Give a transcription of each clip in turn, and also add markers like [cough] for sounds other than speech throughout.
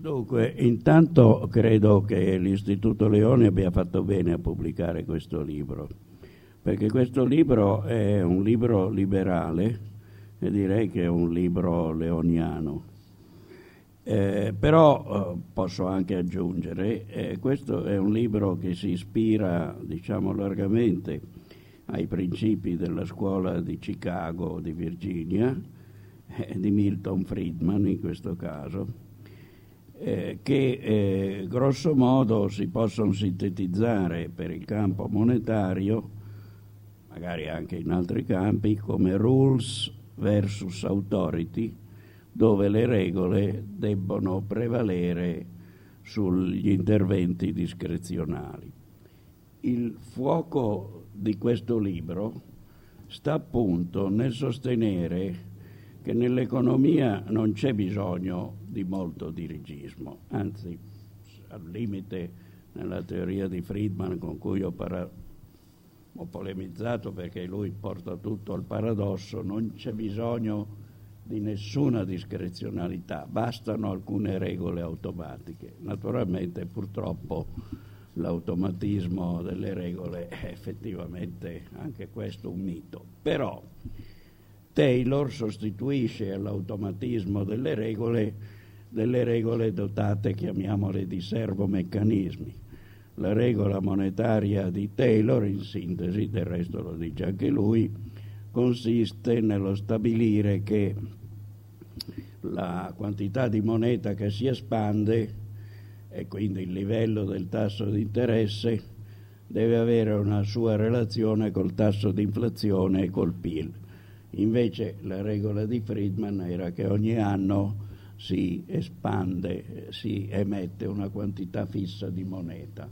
Dunque, intanto credo che l'Istituto Leone abbia fatto bene a pubblicare questo libro, perché questo libro è un libro liberale e direi che è un libro leoniano. Eh, però eh, posso anche aggiungere, eh, questo è un libro che si ispira, diciamo, largamente ai principi della scuola di Chicago, di Virginia, eh, di Milton Friedman in questo caso eh, che eh, grosso modo si possono sintetizzare per il campo monetario, magari anche in altri campi, come rules versus authority, dove le regole debbono prevalere sugli interventi discrezionali. Il fuoco di questo libro sta appunto nel sostenere che nell'economia non c'è bisogno di molto dirigismo, anzi al limite nella teoria di Friedman con cui ho, para- ho polemizzato perché lui porta tutto al paradosso, non c'è bisogno di nessuna discrezionalità, bastano alcune regole automatiche. Naturalmente purtroppo l'automatismo delle regole è effettivamente anche questo un mito, però Taylor sostituisce all'automatismo delle regole delle regole dotate, chiamiamole, di servomeccanismi. La regola monetaria di Taylor, in sintesi, del resto lo dice anche lui, consiste nello stabilire che la quantità di moneta che si espande e quindi il livello del tasso di interesse deve avere una sua relazione col tasso di inflazione e col PIL. Invece la regola di Friedman era che ogni anno si espande, si emette una quantità fissa di moneta.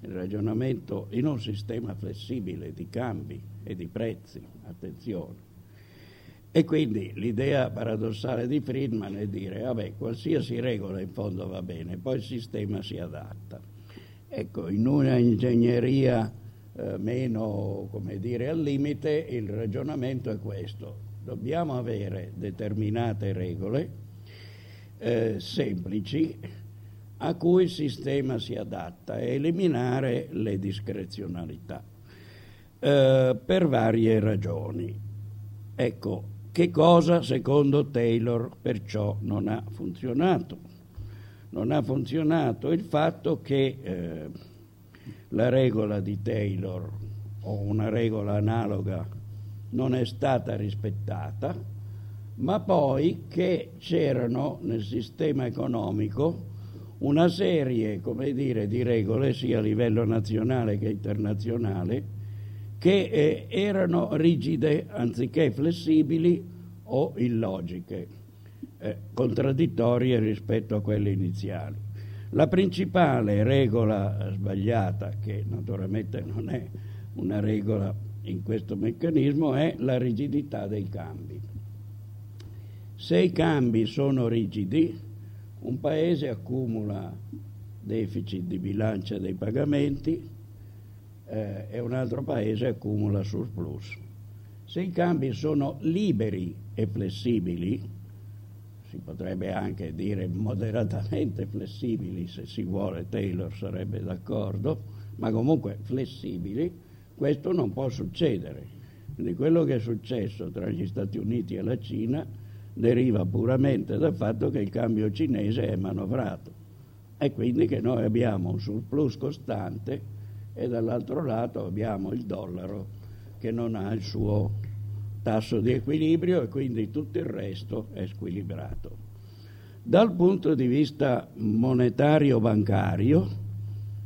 Il ragionamento in un sistema flessibile di cambi e di prezzi, attenzione. E quindi l'idea paradossale di Friedman è dire, vabbè, qualsiasi regola in fondo va bene, poi il sistema si adatta. Ecco, in una ingegneria eh, meno, come dire, al limite, il ragionamento è questo. Dobbiamo avere determinate regole eh, semplici a cui il sistema si adatta e eliminare le discrezionalità eh, per varie ragioni. Ecco, che cosa secondo Taylor perciò non ha funzionato? Non ha funzionato il fatto che eh, la regola di Taylor o una regola analoga non è stata rispettata, ma poi che c'erano nel sistema economico una serie, dire, di regole sia a livello nazionale che internazionale che eh, erano rigide anziché flessibili o illogiche, eh, contraddittorie rispetto a quelle iniziali. La principale regola sbagliata, che naturalmente non è una regola in questo meccanismo, è la rigidità dei cambi. Se i cambi sono rigidi, un paese accumula deficit di bilancia dei pagamenti eh, e un altro paese accumula surplus. Se i cambi sono liberi e flessibili, si potrebbe anche dire moderatamente flessibili, se si vuole, Taylor sarebbe d'accordo, ma comunque flessibili, questo non può succedere. Quindi quello che è successo tra gli Stati Uniti e la Cina deriva puramente dal fatto che il cambio cinese è manovrato e quindi che noi abbiamo un surplus costante e dall'altro lato abbiamo il dollaro che non ha il suo tasso di equilibrio e quindi tutto il resto è squilibrato. Dal punto di vista monetario bancario,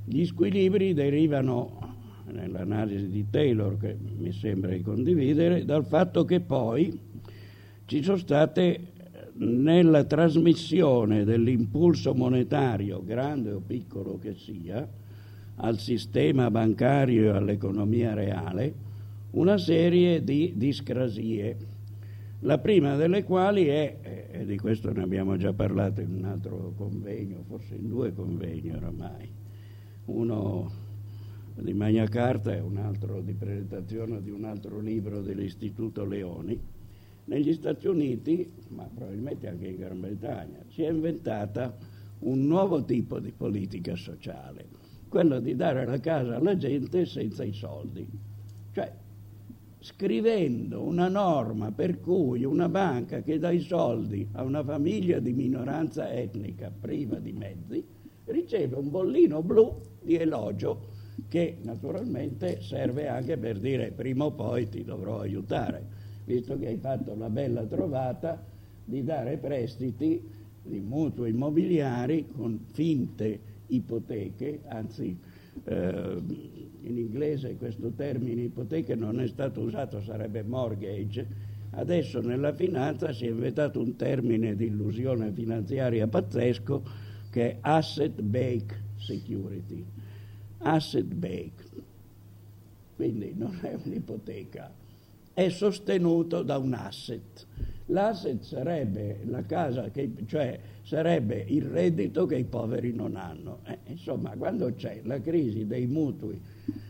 gli squilibri derivano, nell'analisi di Taylor che mi sembra di condividere, dal fatto che poi ci sono state nella trasmissione dell'impulso monetario, grande o piccolo che sia, al sistema bancario e all'economia reale, una serie di discrasie, la prima delle quali è, e di questo ne abbiamo già parlato in un altro convegno, forse in due convegni oramai, uno di Magna Carta e un altro di presentazione di un altro libro dell'Istituto Leoni, negli Stati Uniti, ma probabilmente anche in Gran Bretagna, si è inventata un nuovo tipo di politica sociale, quello di dare la casa alla gente senza i soldi. Cioè, scrivendo una norma per cui una banca che dà i soldi a una famiglia di minoranza etnica priva di mezzi riceve un bollino blu di elogio che naturalmente serve anche per dire prima o poi ti dovrò aiutare, visto che hai fatto la bella trovata di dare prestiti di mutui immobiliari con finte ipoteche, anzi eh, in inglese questo termine ipoteche non è stato usato, sarebbe mortgage, adesso nella finanza si è inventato un termine di illusione finanziaria pazzesco che è asset based security. Asset based, quindi non è un'ipoteca, è sostenuto da un asset. L'asset sarebbe la casa, che, cioè sarebbe il reddito che i poveri non hanno. Eh, insomma, quando c'è la crisi dei mutui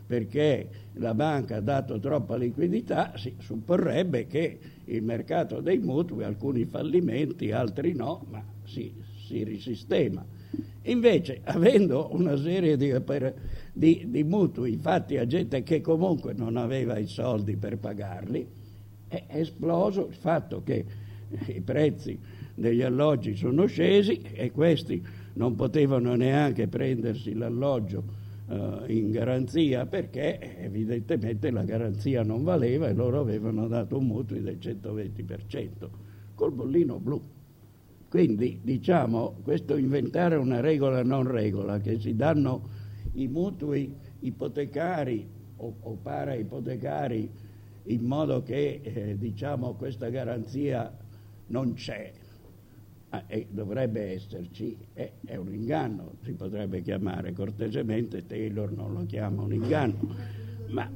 perché la banca ha dato troppa liquidità, si supporrebbe che il mercato dei mutui, alcuni fallimenti, altri no, ma si, si risistema. Invece, avendo una serie di, per, di, di, mutui fatti a gente che comunque non aveva i soldi per pagarli, è esploso il fatto che i prezzi degli alloggi sono scesi e questi non potevano neanche prendersi l'alloggio uh, in garanzia perché evidentemente la garanzia non valeva e loro avevano dato un mutuo del 120% col bollino blu. Quindi diciamo questo inventare una regola non regola che si danno i mutui ipotecari o, o para-ipotecari in modo che eh, diciamo questa garanzia non c'è Ah, e dovrebbe esserci, è, è, un inganno, si potrebbe chiamare cortesemente, Taylor non lo chiama un inganno, ma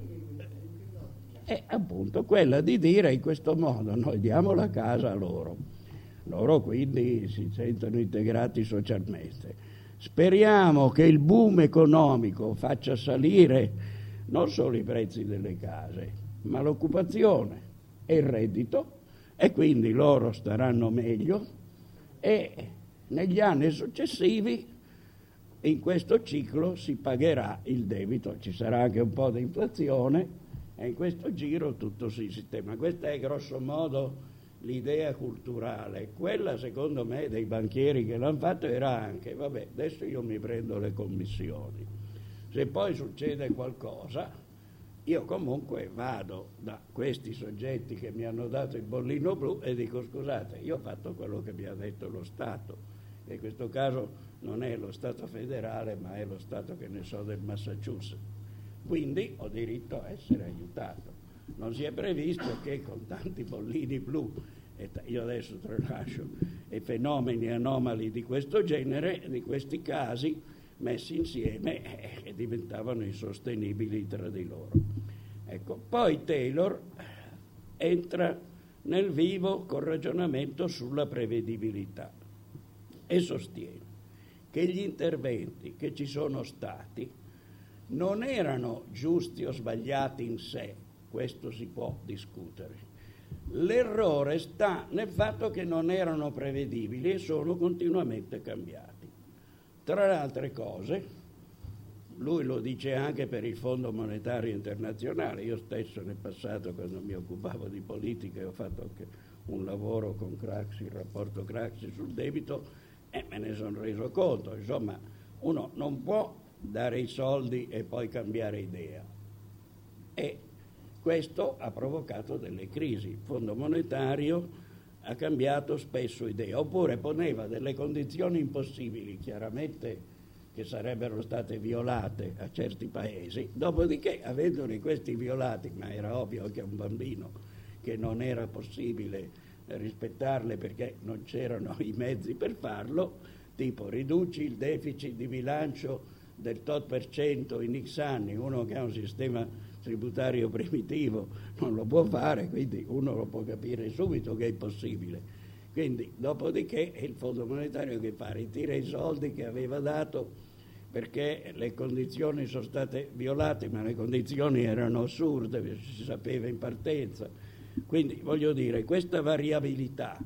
è appunto quella di dire in questo modo noi diamo la casa a loro, loro quindi si sentono integrati socialmente. Speriamo che il boom economico faccia salire non solo i prezzi delle case, ma l'occupazione e il reddito e quindi loro staranno meglio e negli anni successivi in questo ciclo si pagherà il debito, ci sarà anche un po' di inflazione e in questo giro tutto si sistema. Questa è grosso modo l'idea culturale. Quella secondo me dei banchieri che l'hanno fatto era anche, vabbè, adesso io mi prendo le commissioni. Se poi succede qualcosa, io comunque vado da questi soggetti che mi hanno dato il bollino blu e dico scusate, io ho fatto quello che mi ha detto lo Stato, e in questo caso non è lo Stato federale ma è lo Stato che ne so del Massachusetts. Quindi ho diritto a essere aiutato. Non si è previsto che con tanti bollini blu, e io adesso tralascio, e fenomeni anomali di questo genere, di questi casi, messi insieme eh, diventavano insostenibili tra di loro. Ecco, poi Taylor entra nel vivo col ragionamento sulla prevedibilità e sostiene che gli interventi che ci sono stati non erano giusti o sbagliati in sé, questo si può discutere. L'errore sta nel fatto che non erano prevedibili e sono continuamente cambiati. Tra le altre cose, lui lo dice anche per il Fondo Monetario Internazionale, io stesso nel passato quando mi occupavo di politica ho fatto anche un lavoro con Craxi, il rapporto Craxi sul debito e me ne sono reso conto, insomma uno non può dare i soldi e poi cambiare idea. E questo ha provocato delle crisi. Il Fondo Monetario ha cambiato spesso idea, oppure poneva delle condizioni impossibili, chiaramente che sarebbero state violate a certi paesi, dopodiché avendoli questi violati, ma era ovvio che a un bambino che non era possibile rispettarle perché non c'erano i mezzi per farlo, tipo riduci il deficit di bilancio del tot per cento in X anni, uno che ha un sistema tributario primitivo non lo può fare, quindi uno lo può capire subito che è impossibile. Quindi, dopodiché, il Fondo Monetario che fa? Ritira i soldi che aveva dato perché le condizioni sono state violate, ma le condizioni erano assurde, si sapeva in partenza. Quindi, voglio dire, questa variabilità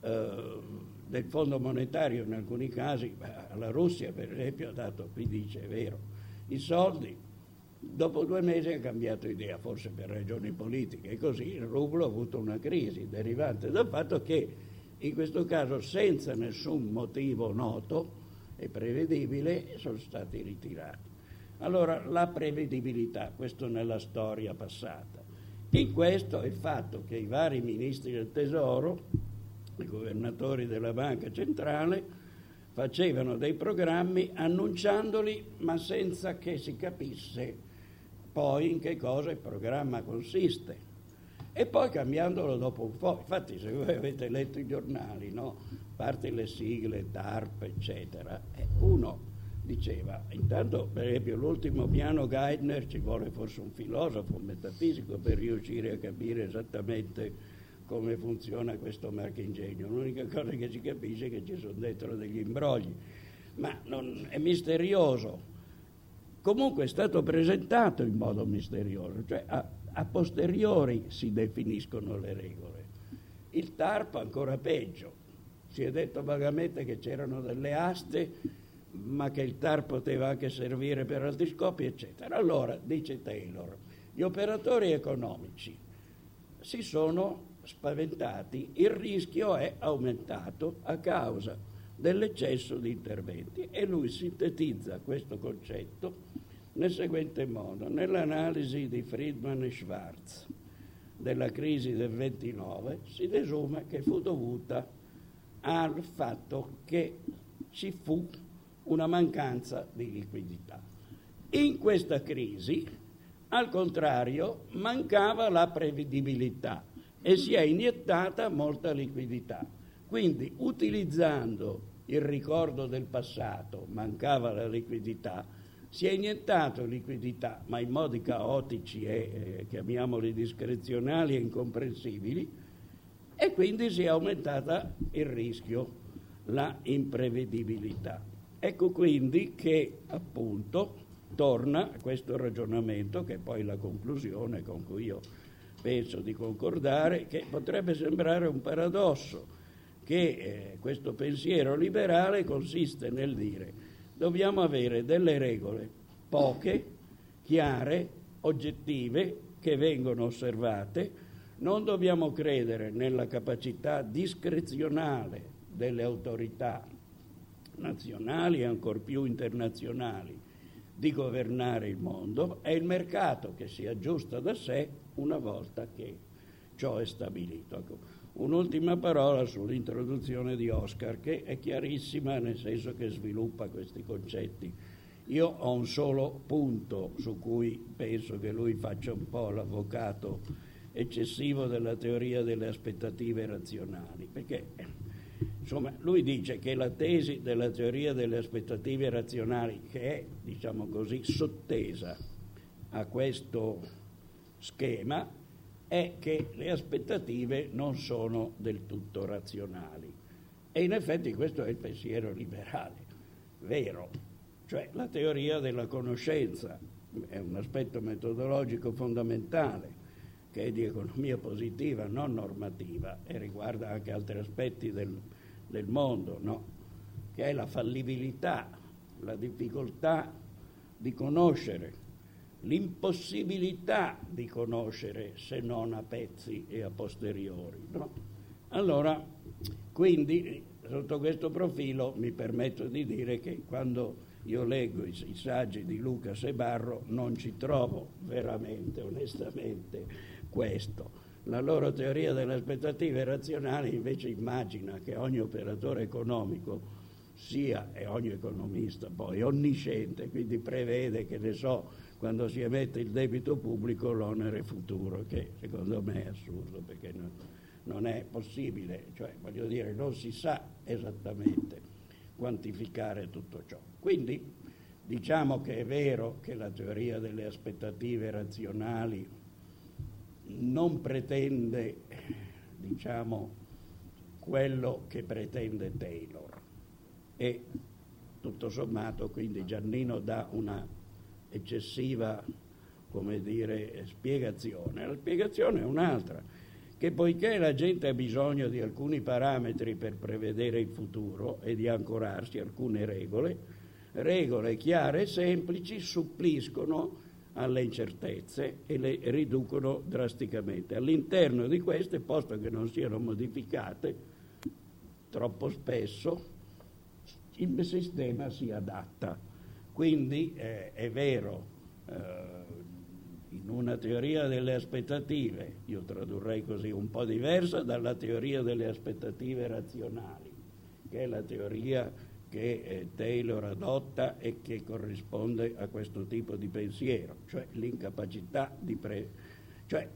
eh, del Fondo Monetario in alcuni casi, alla Russia per esempio ha dato, qui dice è vero, i soldi, dopo due mesi ha cambiato idea, forse per ragioni politiche, e così il rublo ha avuto una crisi derivante dal fatto che in questo caso senza nessun motivo noto e prevedibile sono stati ritirati. Allora la prevedibilità, questo nella storia passata. In questo il fatto che i vari ministri del Tesoro, i governatori della Banca Centrale, facevano dei programmi annunciandoli ma senza che si capisse poi in che cosa il programma consiste e poi cambiandolo dopo un po'. Infatti se voi avete letto i giornali, no? parte le sigle, TARP, eccetera, uno diceva, intanto per esempio l'ultimo piano Geithner ci vuole forse un filosofo, un metafisico per riuscire a capire esattamente come funziona questo marchingegno. L'unica cosa che si capisce è che ci sono dentro degli imbrogli, ma non, è misterioso. Comunque è stato presentato in modo misterioso, cioè a, a posteriori si definiscono le regole. Il TARP ancora peggio, si è detto vagamente che c'erano delle aste, ma che il TAR poteva anche servire per altri scopi, eccetera. Allora, dice Taylor, gli operatori economici si sono spaventati, il rischio è aumentato a causa dell'eccesso di interventi e lui sintetizza questo concetto nel seguente modo, nell'analisi di Friedman e Schwartz della crisi del 29 si desume che fu dovuta al fatto che ci fu una mancanza di liquidità. In questa crisi, al contrario, mancava la prevedibilità e si è iniettata molta liquidità. Quindi, utilizzando il ricordo del passato, mancava la liquidità, si è iniettato liquidità, ma in modi caotici e eh, chiamiamoli discrezionali e incomprensibili, e quindi si è aumentata il rischio, la imprevedibilità. Ecco quindi che appunto torna questo ragionamento, che è poi la conclusione con cui io penso di concordare, che potrebbe sembrare un paradosso, che eh, questo pensiero liberale consiste nel dire dobbiamo avere delle regole poche, chiare, oggettive, che vengono osservate, non dobbiamo credere nella capacità discrezionale delle autorità nazionali e ancor più internazionali di governare il mondo, è il mercato che si aggiusta da sé una volta che ciò è stabilito. Un'ultima parola sull'introduzione di Oscar, che è chiarissima nel senso che sviluppa questi concetti. Io ho un solo punto su cui penso che lui faccia un po' l'avvocato eccessivo della teoria delle aspettative razionali, perché Insomma, lui dice che la tesi della teoria delle aspettative razionali, che è, diciamo così, sottesa a questo schema, è che le aspettative non sono del tutto razionali. E in effetti questo è il pensiero liberale, vero, cioè la teoria della conoscenza è un aspetto metodologico fondamentale che è di economia positiva, non normativa, e riguarda anche altri aspetti del, del mondo, no? che è la fallibilità, la difficoltà di conoscere, l'impossibilità di conoscere se non a pezzi e a posteriori. No? Allora, quindi, sotto questo profilo mi permetto di dire che quando io leggo i, i saggi di Luca Sebarro non ci trovo veramente, onestamente, questo. La loro teoria delle aspettative razionali invece immagina che ogni operatore economico sia, e ogni economista poi, onnisciente, quindi prevede che ne so, quando si emette il debito pubblico l'onere futuro, che secondo me è assurdo perché non, non è possibile, cioè voglio dire, non si sa esattamente quantificare tutto ciò. Quindi diciamo che è vero che la teoria delle aspettative razionali non pretende, diciamo, quello che pretende Taylor. E tutto sommato quindi Giannino dà una eccessiva, come dire, spiegazione. La spiegazione è un'altra, che poiché la gente ha bisogno di alcuni parametri per prevedere il futuro e di ancorarsi alcune regole, regole chiare e semplici suppliscono alle incertezze e le riducono drasticamente. All'interno di queste, posto che non siano modificate troppo spesso, il sistema si adatta. Quindi eh, è vero, eh, in una teoria delle aspettative, io tradurrei così un po' diversa dalla teoria delle aspettative razionali, che è la teoria che eh, Taylor adotta e che corrisponde a questo tipo di pensiero, cioè l'incapacità di pre... cioè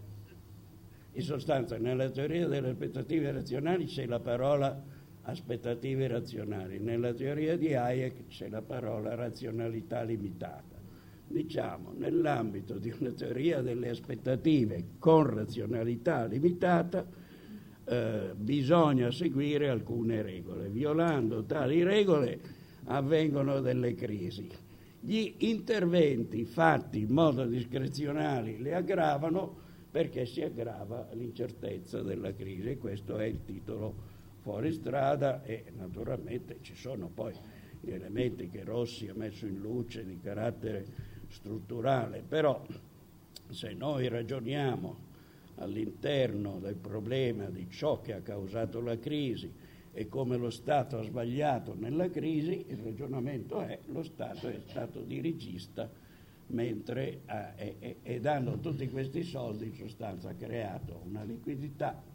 in sostanza nella teoria delle aspettative razionali c'è la parola aspettative razionali, nella teoria di Hayek c'è la parola razionalità limitata diciamo, nell'ambito di una teoria delle aspettative con razionalità limitata, eh, bisogna seguire alcune regole. Violando tali regole avvengono delle crisi. Gli interventi fatti in modo discrezionale le aggravano perché si aggrava l'incertezza della crisi questo è il titolo fuori strada e naturalmente ci sono poi gli elementi che Rossi ha messo in luce di carattere strutturale, però se noi ragioniamo all'interno del problema di ciò che ha causato la crisi e come lo Stato ha sbagliato nella crisi, il ragionamento è lo Stato è stato dirigista mentre ha, e, e dando tutti questi soldi in sostanza ha creato una liquidità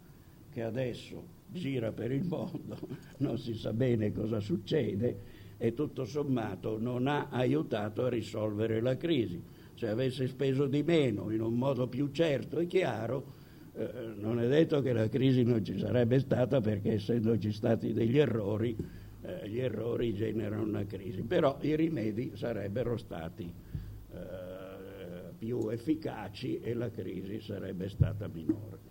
che adesso gira per il mondo, [laughs] non si sa bene cosa succede e tutto sommato non ha aiutato a risolvere la crisi. Se avesse speso di meno in un modo più certo e chiaro, eh, non è detto che la crisi non ci sarebbe stata perché essendoci stati degli errori, eh, gli errori generano una crisi, però i rimedi sarebbero stati eh, più efficaci e la crisi sarebbe stata minore.